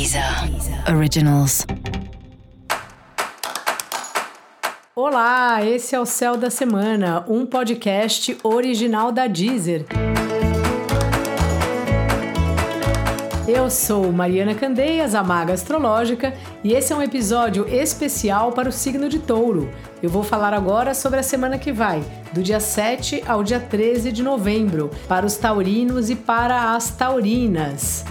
Deezer Originals. Olá, esse é o Céu da Semana, um podcast original da Deezer. Eu sou Mariana Candeias, a Maga Astrológica, e esse é um episódio especial para o signo de Touro. Eu vou falar agora sobre a semana que vai, do dia 7 ao dia 13 de novembro, para os taurinos e para as taurinas.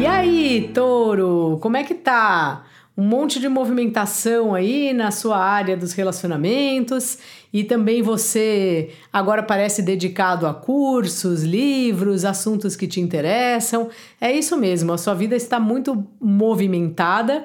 E aí, Touro, como é que tá? um monte de movimentação aí na sua área dos relacionamentos e também você agora parece dedicado a cursos, livros, assuntos que te interessam. É isso mesmo, a sua vida está muito movimentada.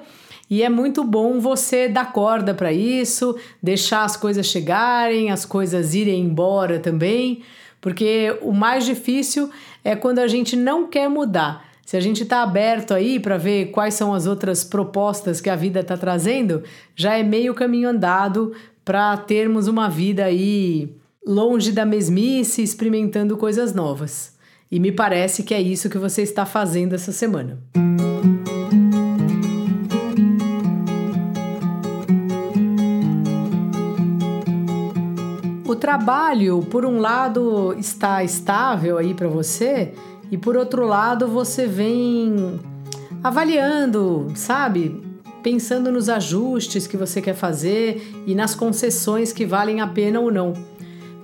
E é muito bom você dar corda para isso, deixar as coisas chegarem, as coisas irem embora também, porque o mais difícil é quando a gente não quer mudar. Se a gente está aberto aí para ver quais são as outras propostas que a vida está trazendo, já é meio caminho andado para termos uma vida aí longe da mesmice, experimentando coisas novas. E me parece que é isso que você está fazendo essa semana. O trabalho, por um lado, está estável aí para você, e por outro lado, você vem avaliando, sabe? Pensando nos ajustes que você quer fazer e nas concessões que valem a pena ou não.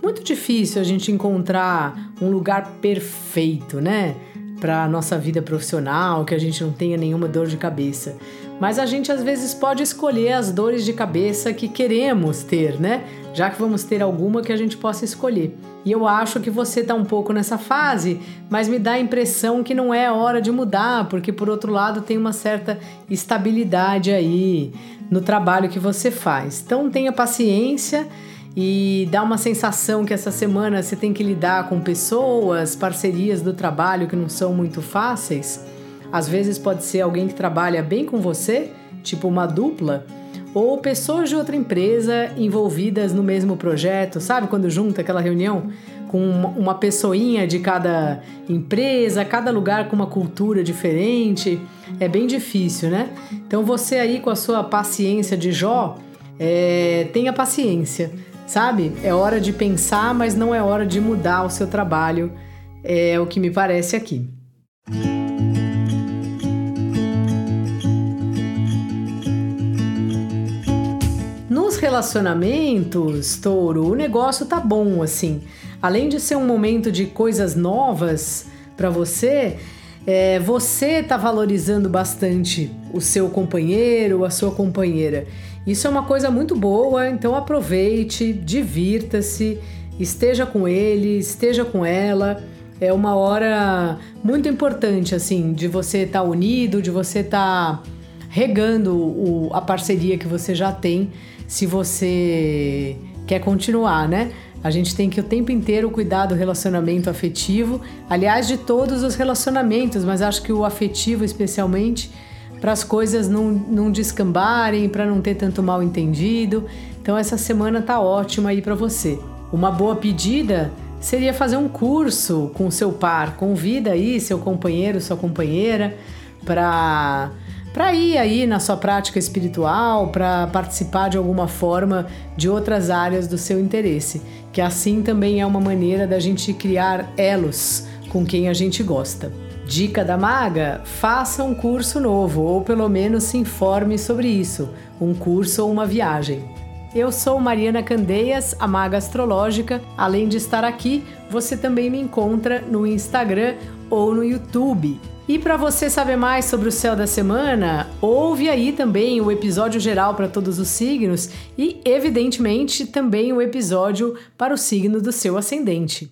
Muito difícil a gente encontrar um lugar perfeito, né? Para nossa vida profissional, que a gente não tenha nenhuma dor de cabeça. Mas a gente às vezes pode escolher as dores de cabeça que queremos ter, né? Já que vamos ter alguma que a gente possa escolher. E eu acho que você está um pouco nessa fase, mas me dá a impressão que não é hora de mudar, porque por outro lado tem uma certa estabilidade aí no trabalho que você faz. Então tenha paciência e dá uma sensação que essa semana você tem que lidar com pessoas, parcerias do trabalho que não são muito fáceis. Às vezes pode ser alguém que trabalha bem com você, tipo uma dupla, ou pessoas de outra empresa envolvidas no mesmo projeto, sabe? Quando junta aquela reunião com uma pessoinha de cada empresa, cada lugar com uma cultura diferente, é bem difícil, né? Então você aí com a sua paciência de Jó, é, tenha paciência, sabe? É hora de pensar, mas não é hora de mudar o seu trabalho, é o que me parece aqui. relacionamentos, Touro, o negócio tá bom assim. Além de ser um momento de coisas novas para você, é, você tá valorizando bastante o seu companheiro, a sua companheira. Isso é uma coisa muito boa, então aproveite, divirta-se, esteja com ele, esteja com ela. É uma hora muito importante, assim, de você estar tá unido, de você estar tá regando o, a parceria que você já tem se você quer continuar, né? A gente tem que o tempo inteiro cuidar do relacionamento afetivo, aliás, de todos os relacionamentos, mas acho que o afetivo, especialmente, para as coisas não, não descambarem, para não ter tanto mal entendido. Então, essa semana tá ótima aí para você. Uma boa pedida seria fazer um curso com seu par. Convida aí seu companheiro, sua companheira, para para ir aí na sua prática espiritual, para participar de alguma forma de outras áreas do seu interesse, que assim também é uma maneira da gente criar elos com quem a gente gosta. Dica da maga: faça um curso novo ou pelo menos se informe sobre isso, um curso ou uma viagem. Eu sou Mariana Candeias, a maga astrológica. Além de estar aqui, você também me encontra no Instagram ou no YouTube. E para você saber mais sobre o céu da semana, ouve aí também o episódio geral para todos os signos e, evidentemente, também o episódio para o signo do seu ascendente.